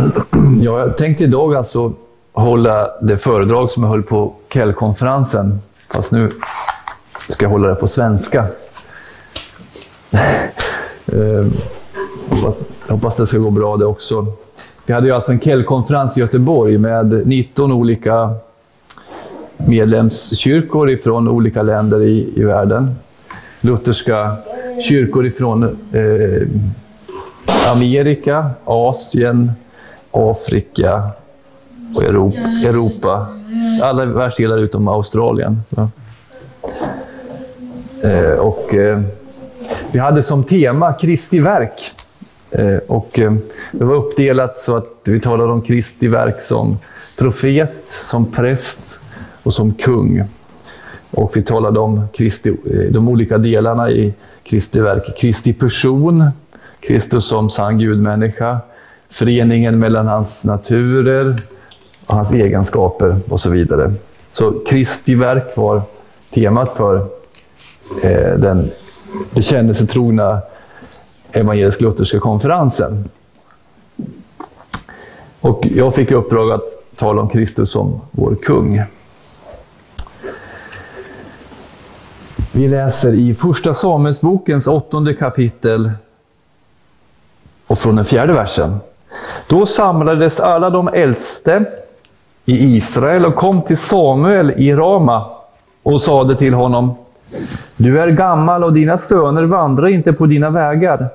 Ja, jag tänkte idag alltså hålla det föredrag som jag höll på Kell-konferensen. Fast nu ska jag hålla det på svenska. Ehm, jag hoppas det ska gå bra det också. Vi hade ju alltså en Kell-konferens i Göteborg med 19 olika medlemskyrkor från olika länder i, i världen. Lutherska kyrkor ifrån eh, Amerika, Asien, Afrika och Europa. Europa. Alla världsdelar utom Australien. Ja. Eh, och, eh, vi hade som tema Kristi verk. Eh, och, eh, det var uppdelat så att vi talade om Kristi verk som profet, som präst och som kung. Och vi talade om Kristi, eh, de olika delarna i Kristi verk. Kristi person, Kristus som sann gudmänniska, föreningen mellan hans naturer och hans egenskaper och så vidare. Så Kristi verk var temat för eh, den bekännelsetrogna evangelisk-lutherska konferensen. Och jag fick i uppdrag att tala om Kristus som vår kung. Vi läser i Första Samuelsbokens åttonde kapitel och från den fjärde versen. Då samlades alla de äldste i Israel och kom till Samuel i Rama och sade till honom Du är gammal och dina söner vandrar inte på dina vägar.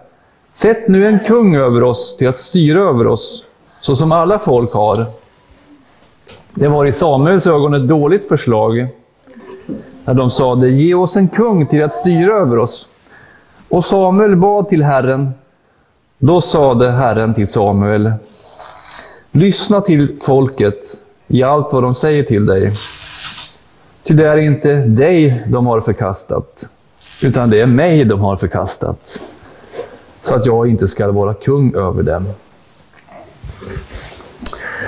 Sätt nu en kung över oss till att styra över oss, så som alla folk har. Det var i Samuels ögon ett dåligt förslag, när de sade Ge oss en kung till att styra över oss. Och Samuel bad till Herren. Då sade Herren till Samuel Lyssna till folket i allt vad de säger till dig. Ty det är inte dig de har förkastat, utan det är mig de har förkastat, så att jag inte skall vara kung över dem.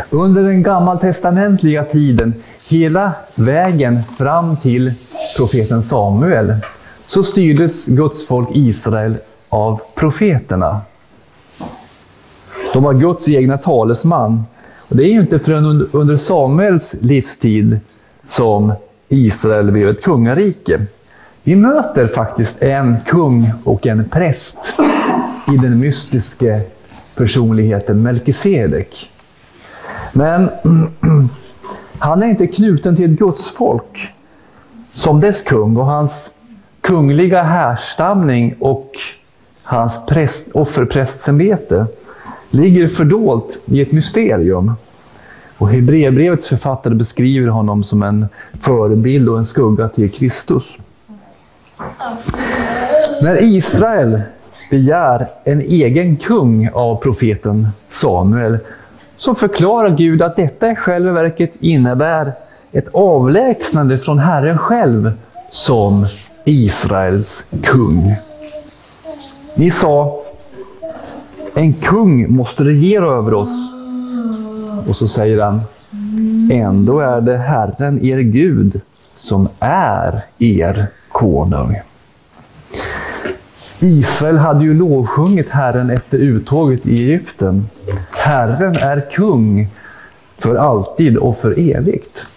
Under den gammaltestamentliga tiden, hela vägen fram till profeten Samuel, så styrdes Guds folk Israel av profeterna. De var Guds egna talesman. Och det är ju inte förrän under Samuels livstid som Israel blev ett kungarike. Vi möter faktiskt en kung och en präst i den mystiska personligheten Melkisedek. Men han är inte knuten till ett gudsfolk som dess kung och hans kungliga härstamning och hans präst, offerprästsämbete ligger fördolt i ett mysterium. Och Hebreerbrevets författare beskriver honom som en förebild och en skugga till Kristus. När Israel begär en egen kung av profeten Samuel så förklarar Gud att detta i själva verket innebär ett avlägsnande från Herren själv som Israels kung. Ni sa, en kung måste regera över oss. Och så säger han, ändå är det Herren, er Gud, som är er konung. Israel hade ju lovsjungit Herren efter uttåget i Egypten. Herren är kung för alltid och för evigt.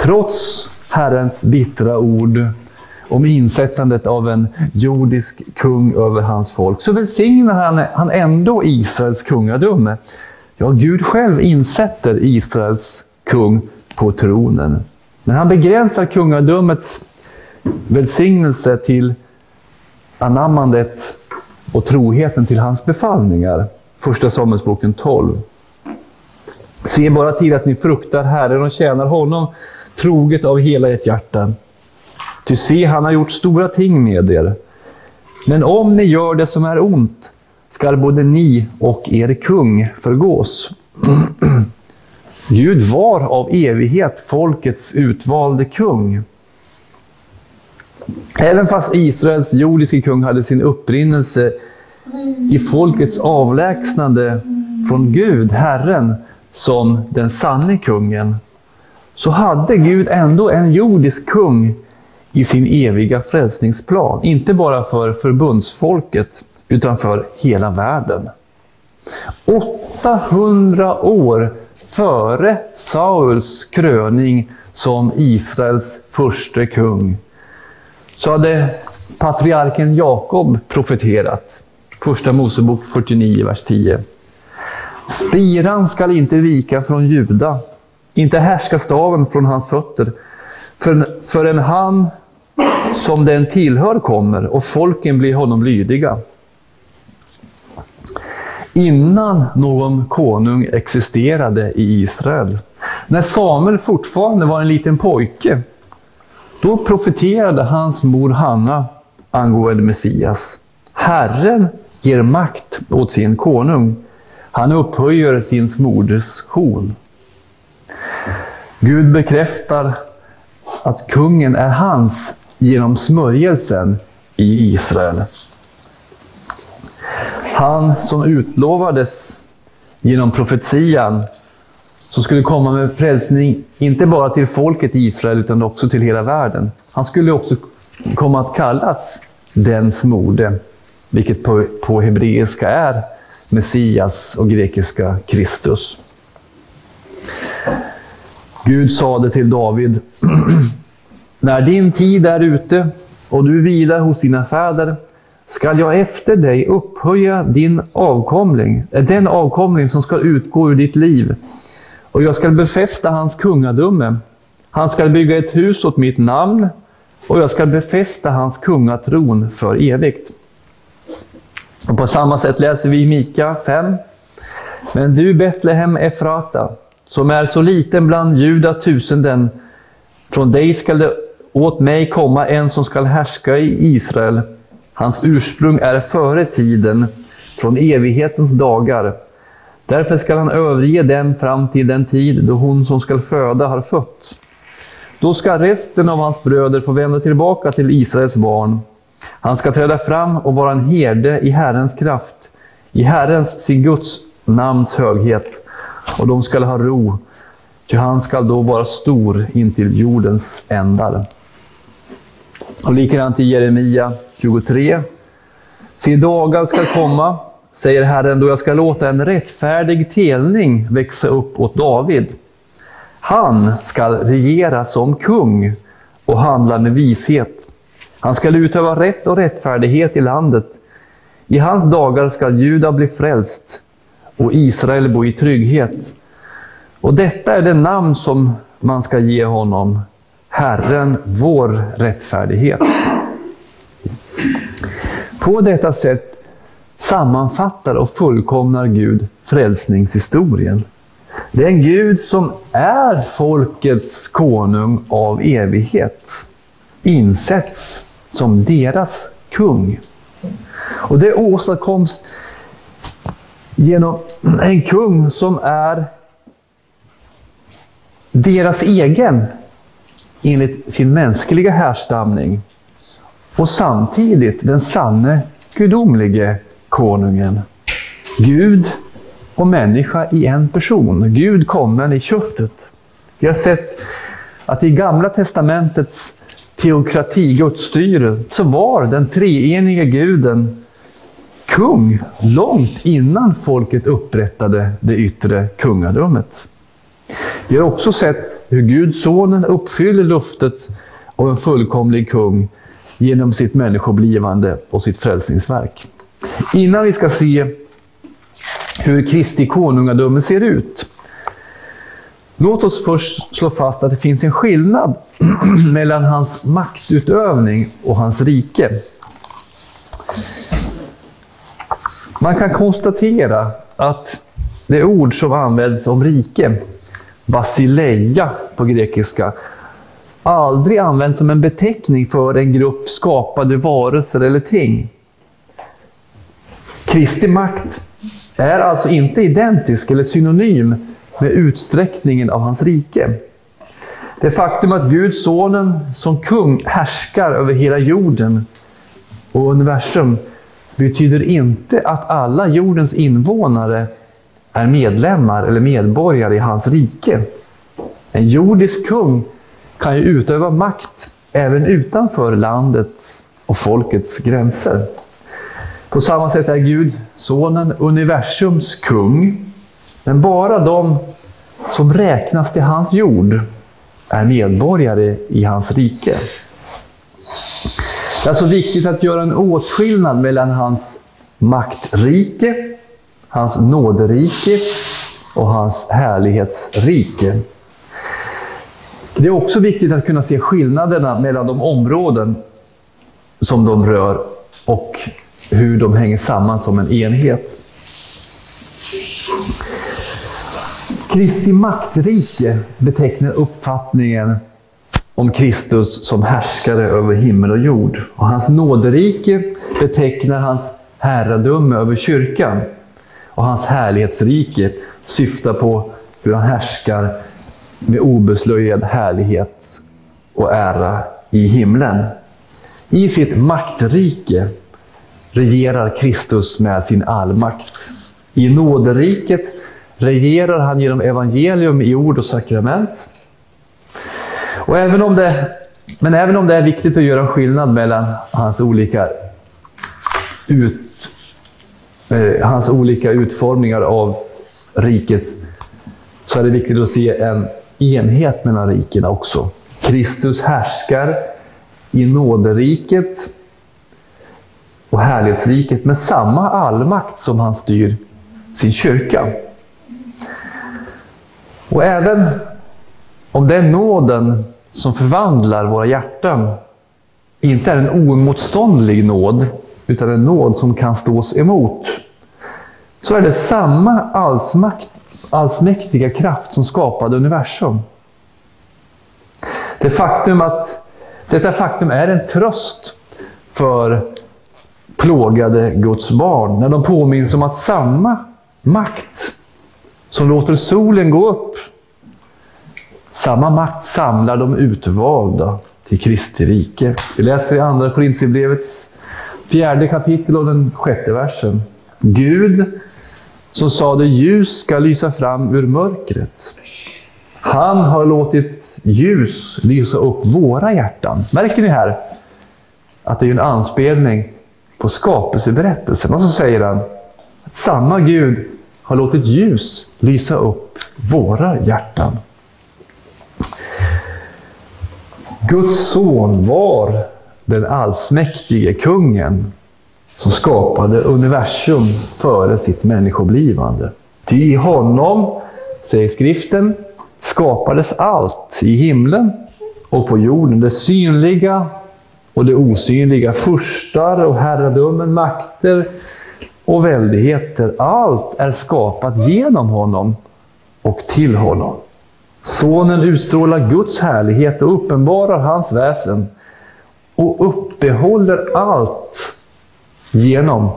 Trots Herrens bittra ord om insättandet av en jordisk kung över hans folk, så välsignar han, han ändå Israels kungadöme. Ja, Gud själv insätter Israels kung på tronen. Men han begränsar kungadömets välsignelse till anammandet och troheten till hans befallningar. Första Samuelsboken 12. Se bara till att ni fruktar Herren och tjänar honom troget av hela ert hjärta. Ty se, han har gjort stora ting med er. Men om ni gör det som är ont skall både ni och er kung förgås. Gud var av evighet folkets utvalde kung. Även fast Israels jordiske kung hade sin upprinnelse i folkets avlägsnande från Gud, Herren, som den sanne kungen, så hade Gud ändå en jordisk kung i sin eviga frälsningsplan. Inte bara för förbundsfolket, utan för hela världen. 800 år före Sauls kröning som Israels första kung så hade patriarken Jakob profeterat. Första Mosebok 49, vers 10. Spiran skall inte vika från Juda, inte härska staven från hans fötter, förrän han som den tillhör kommer och folken blir honom lydiga. Innan någon konung existerade i Israel, när Samuel fortfarande var en liten pojke, då profeterade hans mor Hanna angående Messias. Herren ger makt åt sin konung. Han upphöjer sin moders horn. Gud bekräftar att kungen är hans genom smörjelsen i Israel. Han som utlovades genom profetian som skulle komma med frälsning, inte bara till folket i Israel utan också till hela världen. Han skulle också komma att kallas den smorde, vilket på, på hebreiska är Messias och grekiska Kristus. Gud sade till David, när din tid är ute och du vilar hos dina fäder skall jag efter dig upphöja din avkomling, eh, den avkomling som ska utgå ur ditt liv och jag skall befästa hans kungadöme. Han skall bygga ett hus åt mitt namn och jag skall befästa hans kungatron för evigt. Och på samma sätt läser vi i Mika 5. Men du Betlehem Efrata, som är så liten bland juda tusenden, från dig skall det åt mig komma en som skall härska i Israel. Hans ursprung är före tiden, från evighetens dagar. Därför skall han överge dem fram till den tid då hon som skall föda har fött. Då ska resten av hans bröder få vända tillbaka till Israels barn. Han ska träda fram och vara en herde i Herrens kraft, i Herrens, sin Guds namns höghet, och de skall ha ro, ty han skall då vara stor intill jordens ändar. Och likadant i Jeremia 23. Se dagar ska komma, säger Herren, då jag ska låta en rättfärdig telning växa upp åt David. Han skall regera som kung och handla med vishet. Han skall utöva rätt och rättfärdighet i landet. I hans dagar skall Juda bli frälst och Israel bo i trygghet. Och detta är det namn som man ska ge honom, Herren vår rättfärdighet. På detta sätt sammanfattar och fullkomnar Gud frälsningshistorien. Det är en Gud som är folkets konung av evighet, insätts som deras kung. Och det åstadkoms genom en kung som är deras egen enligt sin mänskliga härstamning och samtidigt den sanne gudomlige konungen. Gud och människa i en person. Gud kommen i köttet. Vi har sett att i Gamla Testamentets teokrati, gudsstyre, så var den treenige guden kung långt innan folket upprättade det yttre kungadömet. Vi har också sett hur Gud, sonen, uppfyller luftet av en fullkomlig kung genom sitt människoblivande och sitt frälsningsverk. Innan vi ska se hur Kristi konungadöme ser ut, låt oss först slå fast att det finns en skillnad mellan hans maktutövning och hans rike. Man kan konstatera att det ord som används om rike, basileia på grekiska, aldrig använts som en beteckning för en grupp skapade varelser eller ting. Kristi makt är alltså inte identisk eller synonym med utsträckningen av hans rike. Det faktum att Gud, sonen, som kung härskar över hela jorden och universum betyder inte att alla jordens invånare är medlemmar eller medborgare i hans rike. En jordisk kung kan ju utöva makt även utanför landets och folkets gränser. På samma sätt är Gud, Sonen, universums kung. Men bara de som räknas till hans jord är medborgare i hans rike. Det är alltså viktigt att göra en åtskillnad mellan hans maktrike, hans nåderike och hans härlighetsrike. Det är också viktigt att kunna se skillnaderna mellan de områden som de rör och hur de hänger samman som en enhet. Kristi maktrike betecknar uppfattningen om Kristus som härskare över himmel och jord. Och hans nåderike betecknar hans herradöme över kyrkan. Och hans härlighetsrike syftar på hur han härskar med obeslöjad härlighet och ära i himlen. I sitt maktrike regerar Kristus med sin allmakt. I nåderiket regerar han genom evangelium i ord och sakrament. Och även om det, men även om det är viktigt att göra skillnad mellan hans olika, ut, eh, hans olika utformningar av riket, så är det viktigt att se en enhet mellan rikena också. Kristus härskar i nåderiket och härlighetsriket med samma allmakt som han styr sin kyrka. Och även om det är nåden som förvandlar våra hjärtan inte är en oemotståndlig nåd, utan en nåd som kan stås emot, så är det samma allsmakt, allsmäktiga kraft som skapade universum. Det faktum att detta faktum är en tröst för plågade Guds barn, när de påminns om att samma makt som låter solen gå upp, samma makt samlar de utvalda till Kristi rike. Vi läser i Andra Korintierbrevets fjärde kapitel och den sjätte versen. Gud som sade ljus ska lysa fram ur mörkret. Han har låtit ljus lysa upp våra hjärtan. Märker ni här att det är en anspelning på skapelseberättelsen? Och så säger han att samma Gud har låtit ljus lysa upp våra hjärtan. Guds son var den allsmäktige kungen som skapade universum före sitt människoblivande. Ty i honom, säger skriften, skapades allt i himlen och på jorden, det synliga och det osynliga, furstar och herradömen, makter och väldigheter. Allt är skapat genom honom och till honom. Sonen utstrålar Guds härlighet och uppenbarar hans väsen och uppehåller allt genom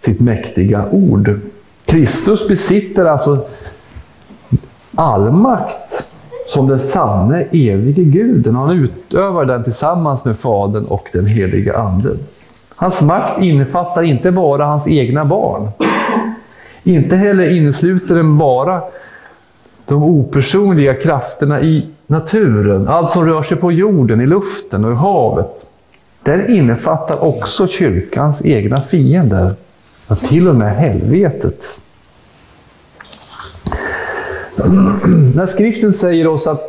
sitt mäktiga ord. Kristus besitter alltså all makt som den sanne evige guden. Han utövar den tillsammans med Fadern och den heliga Anden. Hans makt innefattar inte bara hans egna barn. Inte heller innesluter den bara de opersonliga krafterna i naturen, allt som rör sig på jorden, i luften och i havet. Den innefattar också kyrkans egna fiender, ja, till och med helvetet. När skriften säger oss att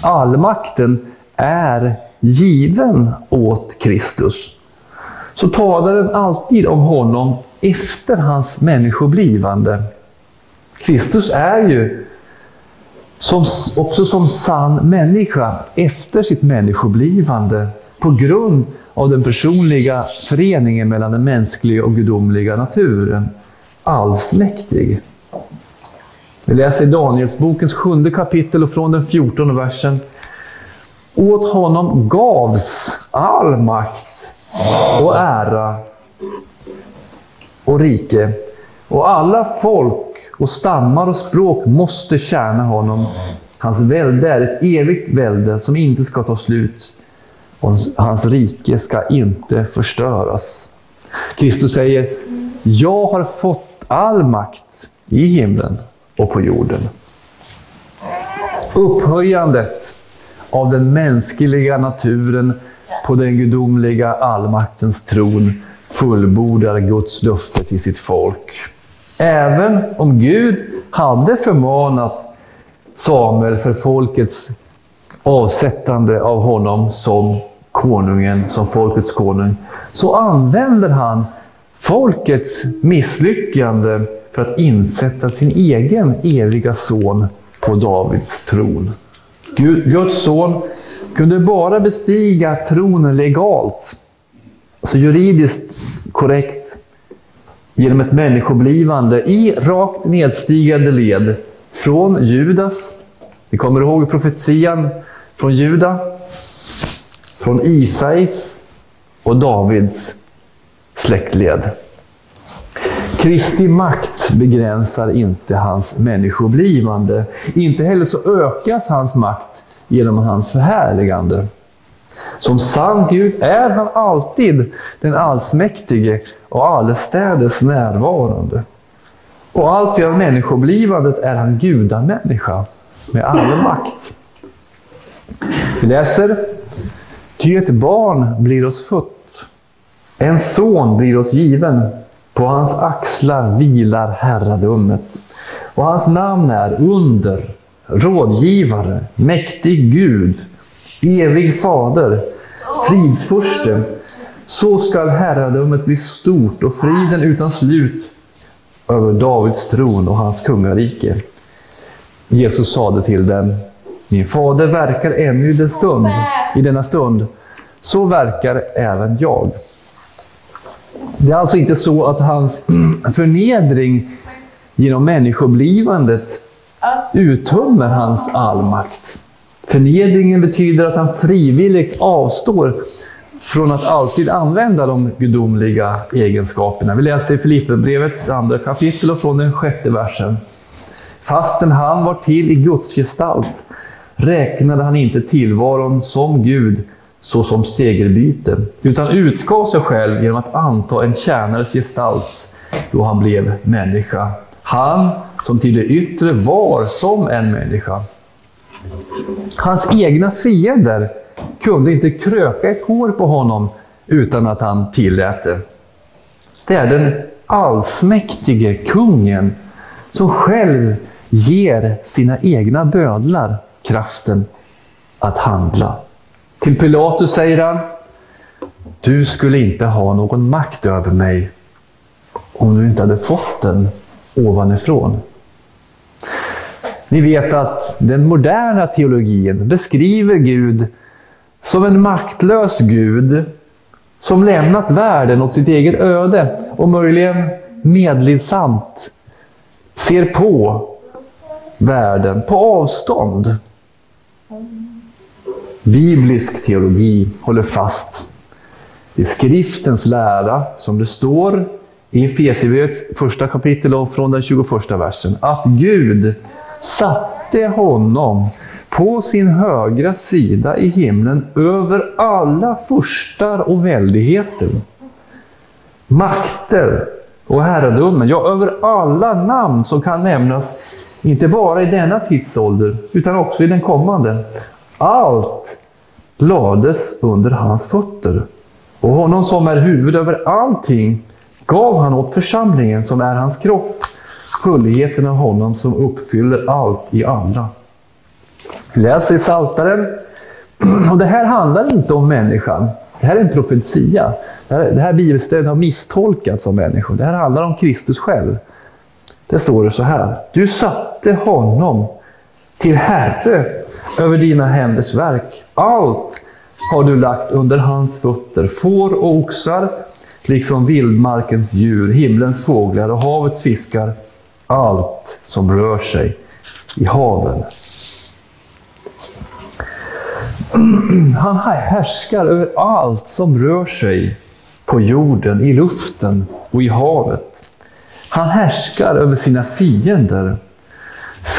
allmakten är given åt Kristus, så talar den alltid om honom efter hans människoblivande. Kristus är ju som, också som sann människa efter sitt människoblivande på grund av den personliga föreningen mellan den mänskliga och gudomliga naturen. Allsmäktig. Vi läser i Danielsbokens sjunde kapitel och från den fjortonde versen. Åt honom gavs all makt och ära och rike och alla folk och stammar och språk måste tjäna honom. Hans välde är ett evigt välde som inte ska ta slut och hans rike ska inte förstöras. Kristus säger, jag har fått all makt i himlen och på jorden. Upphöjandet av den mänskliga naturen på den gudomliga allmaktens tron fullbordar Guds löfte till sitt folk. Även om Gud hade förmanat Samuel för folkets avsättande av honom som konungen, som folkets konung, så använder han folkets misslyckande för att insätta sin egen eviga son på Davids tron. Guds son kunde bara bestiga tronen legalt, alltså juridiskt korrekt, genom ett människoblivande i rakt nedstigande led från Judas, Ni kommer ihåg profetian från Juda, från Isais och Davids släktled. Kristi makt begränsar inte hans människoblivande. Inte heller så ökas hans makt genom hans förhärligande. Som sann Gud är han alltid den allsmäktige och allestädes närvarande. Och allt genom människoblivandet är han gudamänniska med all makt. Vi läser Ty ett barn blir oss fött, en son blir oss given. På hans axlar vilar herradömet. Och hans namn är under, rådgivare, mäktig Gud, evig fader, fridsfurste. Så skall herradömet bli stort och friden utan slut över Davids tron och hans kungarike. Jesus sade till dem, min fader verkar ännu i, den stund, i denna stund, så verkar även jag. Det är alltså inte så att hans förnedring genom människoblivandet uttömmer hans allmakt. Förnedringen betyder att han frivilligt avstår från att alltid använda de gudomliga egenskaperna. Vi läser i Filipperbrevets andra kapitel och från den sjätte versen. Fastän han var till i Guds gestalt räknade han inte tillvaron som Gud såsom segerbyte, utan utgav sig själv genom att anta en tjänares gestalt då han blev människa. Han som till det yttre var som en människa. Hans egna fiender kunde inte kröka ett hår på honom utan att han tillät det. Det är den allsmäktige kungen som själv ger sina egna bödlar kraften att handla. Till Pilatus säger han, du skulle inte ha någon makt över mig om du inte hade fått den ovanifrån. Ni vet att den moderna teologin beskriver Gud som en maktlös Gud som lämnat världen åt sitt eget öde och möjligen medlidsamt ser på världen på avstånd. Biblisk teologi håller fast vid skriftens lära, som det står i Efesierbrevets första kapitel och från den 21 versen, att Gud satte honom på sin högra sida i himlen över alla furstar och väldigheter, makter och herradömen, ja, över alla namn som kan nämnas, inte bara i denna tidsålder, utan också i den kommande. Allt lades under hans fötter. Och honom som är huvud över allting gav han åt församlingen som är hans kropp, fullheten av honom som uppfyller allt i alla. Läs i Psaltaren. Och det här handlar inte om människan. Det här är en profetia. Det här, det här bibelstället har misstolkats av människor. Det här handlar om Kristus själv. Det står det så här. Du satte honom till Herre över dina händers verk. Allt har du lagt under hans fötter, får och oxar, liksom vildmarkens djur, himlens fåglar och havets fiskar, allt som rör sig i haven. Han härskar över allt som rör sig på jorden, i luften och i havet. Han härskar över sina fiender.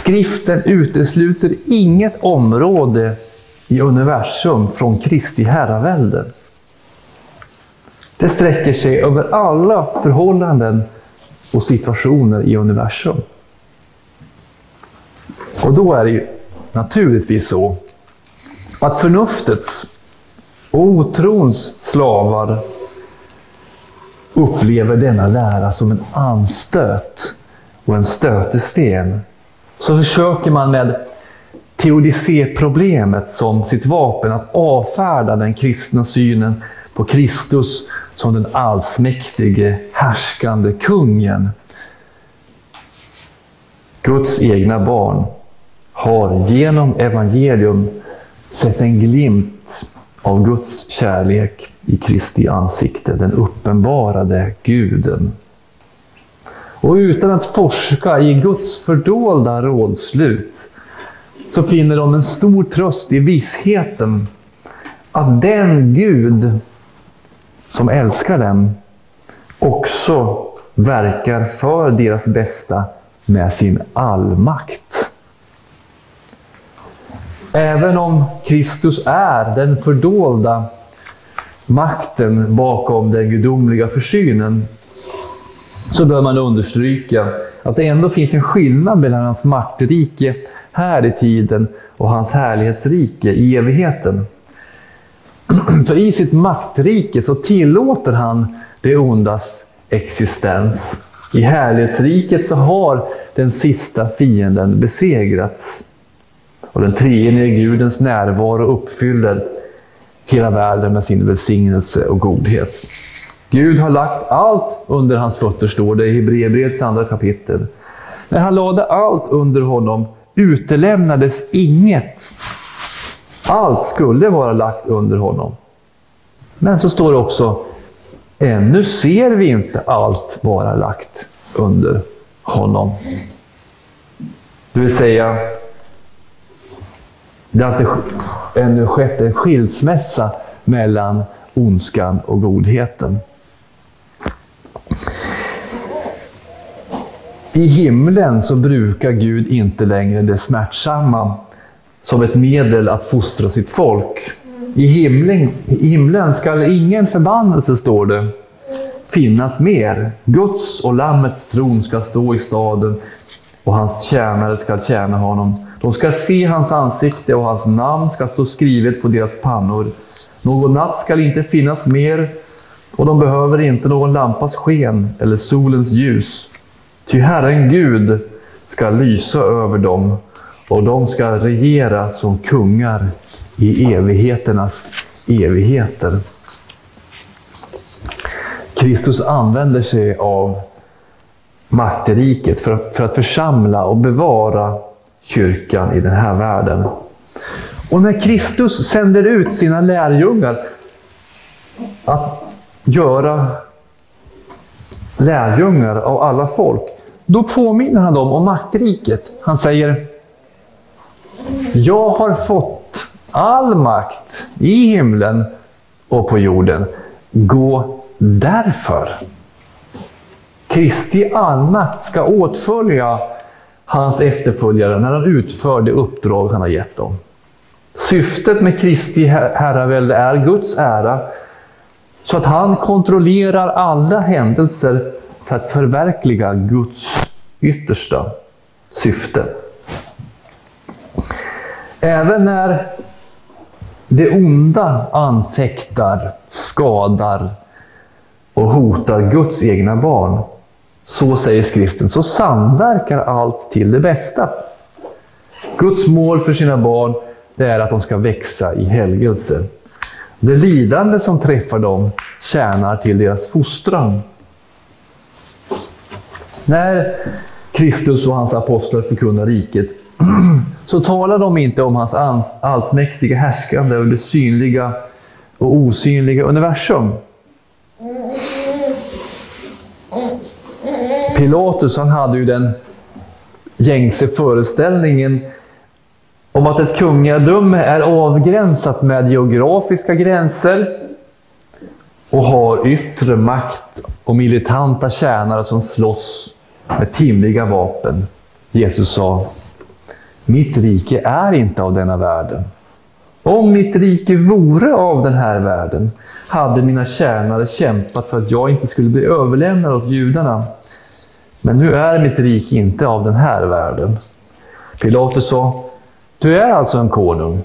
Skriften utesluter inget område i universum från Kristi herravälde. Det sträcker sig över alla förhållanden och situationer i universum. Och då är det ju naturligtvis så att förnuftets och otrons slavar upplever denna lära som en anstöt och en stötesten, så försöker man med teodicéproblemet som sitt vapen att avfärda den kristna synen på Kristus som den allsmäktige, härskande kungen. Guds egna barn har genom evangelium sett en glimt av Guds kärlek i Kristi ansikte, den uppenbarade guden. Och utan att forska i Guds fördolda rådslut så finner de en stor tröst i vissheten att den Gud som älskar dem också verkar för deras bästa med sin allmakt. Även om Kristus är den fördolda makten bakom den gudomliga försynen så bör man understryka att det ändå finns en skillnad mellan hans maktrike här i tiden och hans härlighetsrike i evigheten. För i sitt maktrike så tillåter han det ondas existens. I härlighetsriket så har den sista fienden besegrats. Och den treenige Gudens närvaro uppfyller hela världen med sin välsignelse och godhet. Gud har lagt allt under hans fötter, står det i Hebreerbrevets andra kapitel. När han lade allt under honom utelämnades inget. Allt skulle vara lagt under honom. Men så står det också, ännu ser vi inte allt vara lagt under honom. Det vill säga, det har inte ännu skett en skilsmässa mellan ondskan och godheten. I himlen så brukar Gud inte längre det smärtsamma som ett medel att fostra sitt folk. I himlen, I himlen skall ingen förbannelse, står det, finnas mer. Guds och Lammets tron ska stå i staden och hans tjänare ska tjäna honom. De ska se hans ansikte och hans namn ska stå skrivet på deras pannor. Någon natt skall inte finnas mer och de behöver inte någon lampas sken eller solens ljus. Ty Herren Gud ska lysa över dem och de ska regera som kungar i evigheternas evigheter. Kristus använder sig av maktriket för, för att församla och bevara kyrkan i den här världen. Och när Kristus sänder ut sina lärjungar att göra lärjungar av alla folk, då påminner han dem om maktriket. Han säger Jag har fått all makt i himlen och på jorden. Gå därför. Kristi allmakt ska åtfölja hans efterföljare när han utför det uppdrag han har gett dem. Syftet med Kristi herravälde är Guds ära, så att han kontrollerar alla händelser för att förverkliga Guds yttersta syfte. Även när det onda anfäktar, skadar och hotar Guds egna barn, så säger skriften, så samverkar allt till det bästa. Guds mål för sina barn det är att de ska växa i helgelse. Det lidande som träffar dem tjänar till deras fostran. När Kristus och hans apostlar förkunnar riket så talar de inte om hans allsmäktiga härskande över det synliga och osynliga universum. Pilatus han hade ju den gängse föreställningen om att ett kungadöme är avgränsat med geografiska gränser och har yttre makt och militanta tjänare som slåss med timliga vapen. Jesus sa, mitt rike är inte av denna världen. Om mitt rike vore av den här världen hade mina tjänare kämpat för att jag inte skulle bli överlämnad åt judarna. Men nu är mitt rike inte av den här världen. Pilatus sa, du är alltså en konung.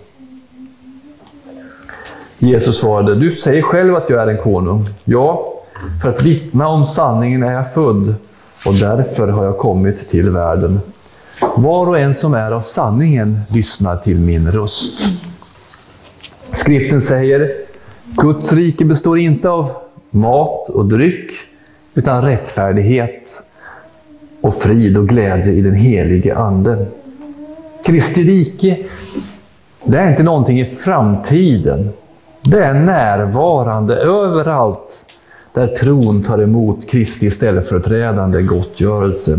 Jesus svarade, du säger själv att jag är en konung. Ja, För att vittna om sanningen är jag född och därför har jag kommit till världen. Var och en som är av sanningen lyssnar till min röst. Skriften säger, Guds rike består inte av mat och dryck, utan rättfärdighet och frid och glädje i den helige Ande. Kristi rike, det är inte någonting i framtiden. Det är närvarande överallt där tron tar emot Kristi ställföreträdande gottgörelse.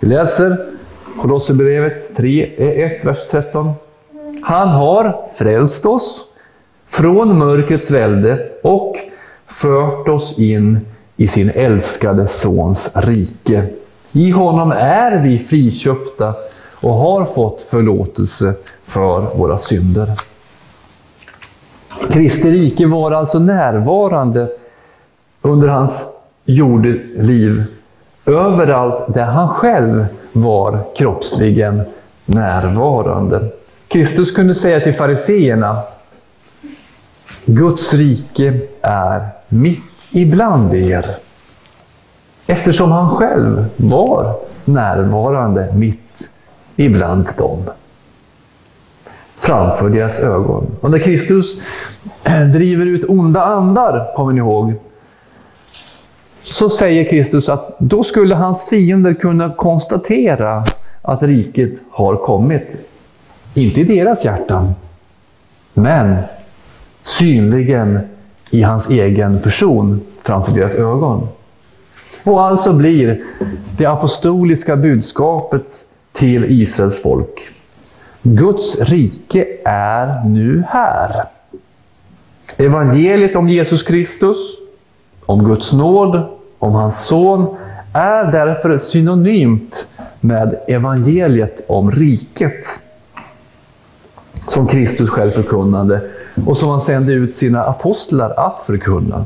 Vi läser Kolosserbrevet 3, 1, eh, vers 13. Han har frälst oss från mörkrets välde och fört oss in i sin älskade Sons rike. I honom är vi friköpta och har fått förlåtelse för våra synder. Kristi rike var alltså närvarande under hans jordeliv överallt där han själv var kroppsligen närvarande. Kristus kunde säga till fariseerna Guds rike är mitt ibland er. Eftersom han själv var närvarande mitt ibland dem. Framför deras ögon. Och när Kristus driver ut onda andar, kommer ni ihåg, så säger Kristus att då skulle hans fiender kunna konstatera att riket har kommit. Inte i deras hjärtan, men synligen i hans egen person framför deras ögon. Och alltså blir det apostoliska budskapet till Israels folk. Guds rike är nu här. Evangeliet om Jesus Kristus, om Guds nåd, om hans son, är därför synonymt med evangeliet om riket. Som Kristus själv förkunnade och som han sände ut sina apostlar att förkunna.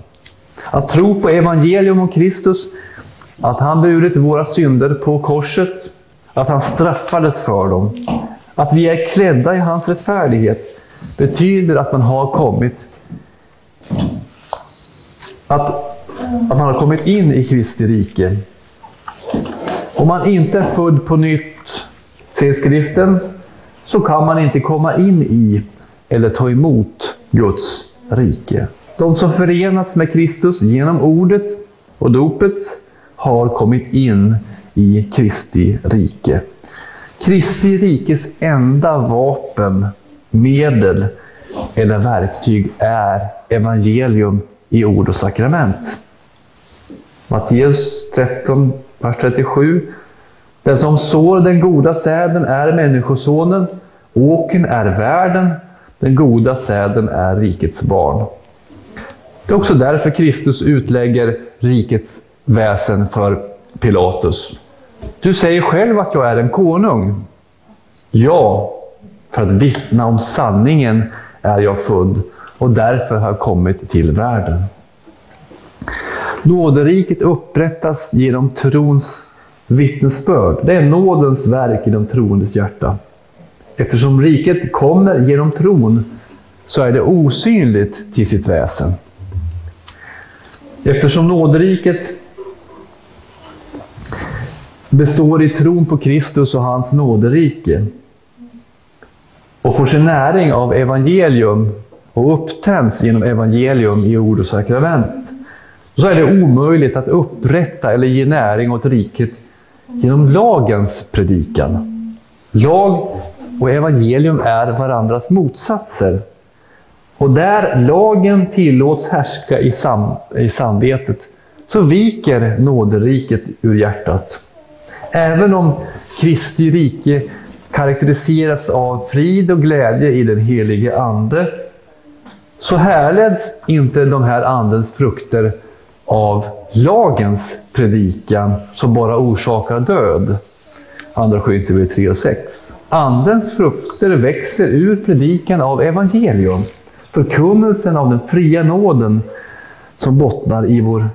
Att tro på evangelium om Kristus, att han burit våra synder på korset, att han straffades för dem, att vi är klädda i hans rättfärdighet, betyder att man har kommit att, att man har kommit in i Kristi rike. Om man inte är född på nytt, säger skriften, så kan man inte komma in i eller ta emot Guds rike. De som förenats med Kristus genom ordet och dopet har kommit in i Kristi rike. Kristi rikes enda vapen, medel eller verktyg är evangelium i ord och sakrament. Matteus 13, vers 37. Den som sår den goda säden är Människosonen, åken är världen, den goda säden är rikets barn. Det är också därför Kristus utlägger rikets väsen för Pilatus. Du säger själv att jag är en konung. Ja, för att vittna om sanningen är jag född och därför har jag kommit till världen. Nåderiket upprättas genom trons vittnesbörd. Det är nådens verk i de troendes hjärta. Eftersom riket kommer genom tron så är det osynligt till sitt väsen. Eftersom nåderiket består i tron på Kristus och hans nåderike och får sin näring av evangelium och upptänds genom evangelium i ord och sakrament, så är det omöjligt att upprätta eller ge näring åt riket genom lagens predikan. Lag och evangelium är varandras motsatser. Och där lagen tillåts härska i, sam i samvetet, så viker nåderiket ur hjärtat. Även om Kristi rike karaktäriseras av frid och glädje i den helige Ande, så härleds inte de här Andens frukter av lagens predikan som bara orsakar död. Andra Korinthierbrevet 3 och 6. Andens frukter växer ur predikan av evangelium, förkunnelsen av den fria nåden som bottnar i vår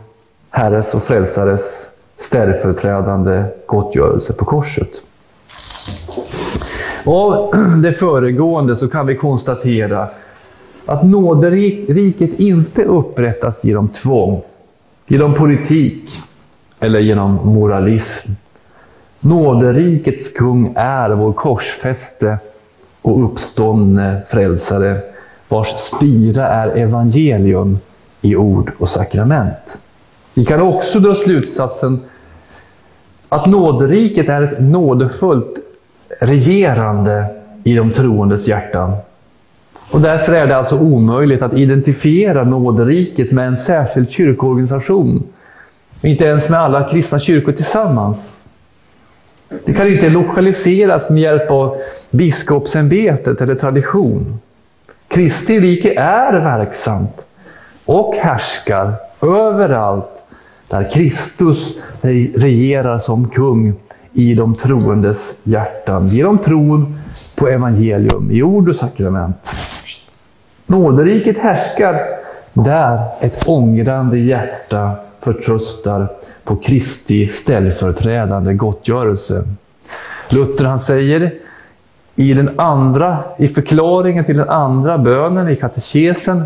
Herres och Frälsares ställföreträdande gottgörelse på korset. Av det föregående så kan vi konstatera att nåderiket inte upprättas genom tvång, genom politik eller genom moralism. Nåderikets kung är vår korsfäste och uppståndne frälsare, vars spira är evangelium i ord och sakrament. Vi kan också dra slutsatsen att nåderiket är ett nådefullt regerande i de troendes hjärtan. Och därför är det alltså omöjligt att identifiera nåderiket med en särskild kyrkoorganisation. Inte ens med alla kristna kyrkor tillsammans. Det kan inte lokaliseras med hjälp av biskopsämbetet eller tradition. Kristi rike är verksamt och härskar överallt där Kristus regerar som kung i de troendes hjärtan genom tron på evangelium i ord och sakrament. Nåderiket härskar där ett ångrande hjärta förtröstar på Kristi ställföreträdande gottgörelse. Luther han säger i, den andra, i förklaringen till den andra bönen i katekesen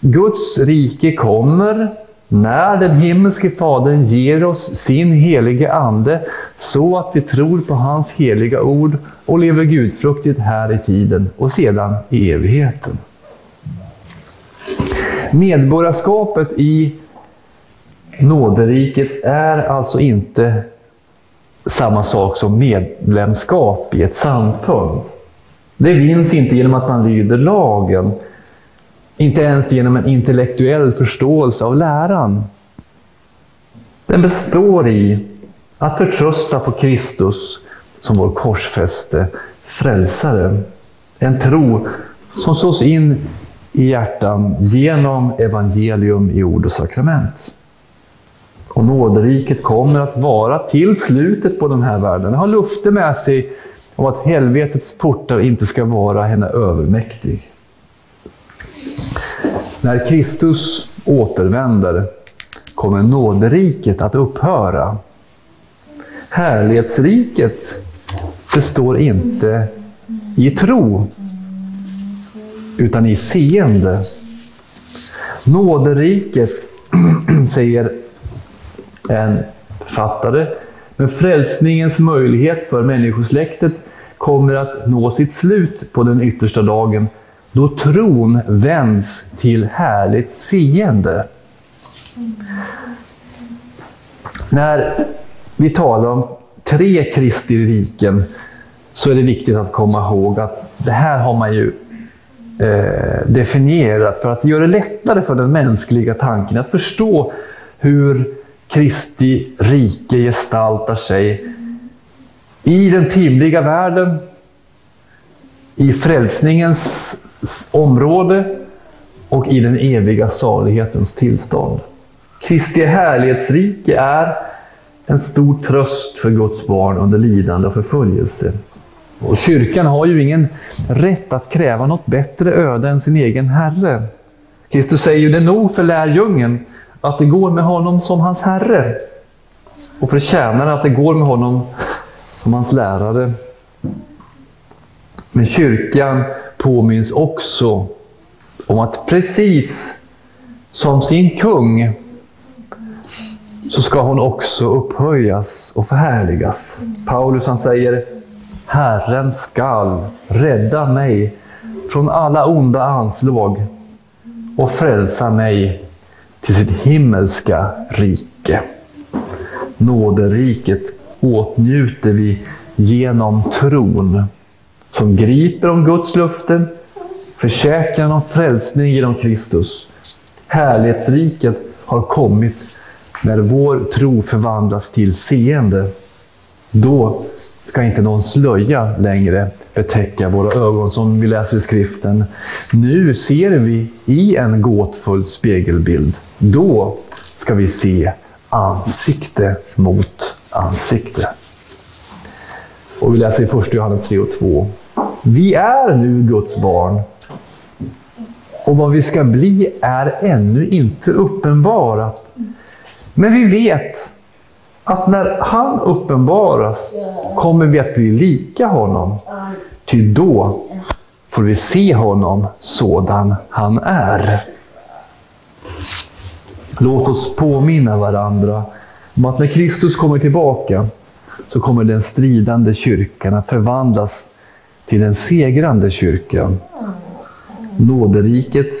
Guds rike kommer när den himmelske Fadern ger oss sin helige Ande så att vi tror på hans heliga ord och lever gudfruktigt här i tiden och sedan i evigheten. Medborgarskapet i nåderiket är alltså inte samma sak som medlemskap i ett samfund. Det vinns inte genom att man lyder lagen, inte ens genom en intellektuell förståelse av läran. Den består i att förtrösta på Kristus som vår korsfäste frälsare. En tro som sås in i hjärtan genom evangelium i ord och sakrament. Och nåderiket kommer att vara till slutet på den här världen. Det har lufte med sig om att helvetets portar inte ska vara henne övermäktig. När Kristus återvänder kommer nåderiket att upphöra. Härlighetsriket består inte i tro, utan i seende. Nåderiket, säger en författare, men frälsningens möjlighet för människosläktet kommer att nå sitt slut på den yttersta dagen då tron vänds till härligt seende. När vi talar om tre Kristi riken så är det viktigt att komma ihåg att det här har man ju eh, definierat för att göra det lättare för den mänskliga tanken att förstå hur Kristi rike gestaltar sig i den timliga världen, i frälsningens område och i den eviga salighetens tillstånd. Kristi härlighetsrike är en stor tröst för Guds barn under lidande och förföljelse. Och kyrkan har ju ingen rätt att kräva något bättre öde än sin egen Herre. Kristus säger ju det nog för lärjungen att det går med honom som hans Herre. Och för tjänaren att det går med honom som hans lärare. Men kyrkan påminns också om att precis som sin kung så ska hon också upphöjas och förhärligas. Paulus han säger Herren skall rädda mig från alla onda anslag och frälsa mig till sitt himmelska rike. Nåderiket åtnjuter vi genom tron som griper om Guds löften, försäkran om frälsning genom Kristus. Härlighetsriket har kommit när vår tro förvandlas till seende. Då ska inte någon slöja längre betäcka våra ögon som vi läser i skriften. Nu ser vi i en gåtfull spegelbild. Då ska vi se ansikte mot ansikte. Och vi läser i 1 Johannes 3 och 2. Vi är nu Guds barn. Och vad vi ska bli är ännu inte uppenbarat. Men vi vet att när han uppenbaras kommer vi att bli lika honom. Ty då får vi se honom sådan han är. Låt oss påminna varandra om att när Kristus kommer tillbaka så kommer den stridande kyrkan att förvandlas till den segrande kyrkan. Nåderiket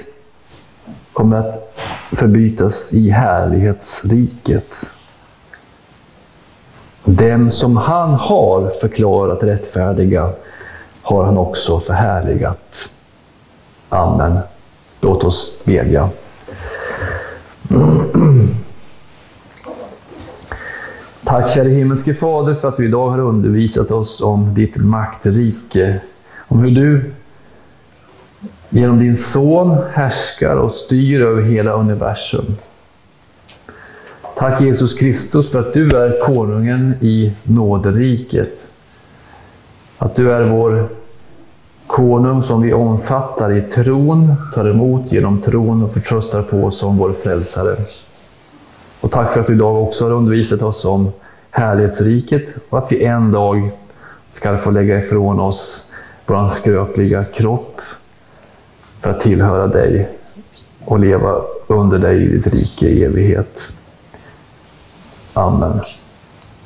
kommer att förbytas i härlighetsriket. Dem som han har förklarat rättfärdiga har han också förhärligat. Amen. Låt oss bedja. Tack käre himmelske Fader för att du idag har undervisat oss om ditt maktrike. Om hur du genom din son härskar och styr över hela universum. Tack Jesus Kristus för att du är konungen i nåderiket. Att du är vår konung som vi omfattar i tron, tar emot genom tron och förtröstar på som vår frälsare. Och tack för att du idag också har undervisat oss om härlighetsriket och att vi en dag ska få lägga ifrån oss vår skröpliga kropp för att tillhöra dig och leva under dig i ditt rike i evighet. Amen.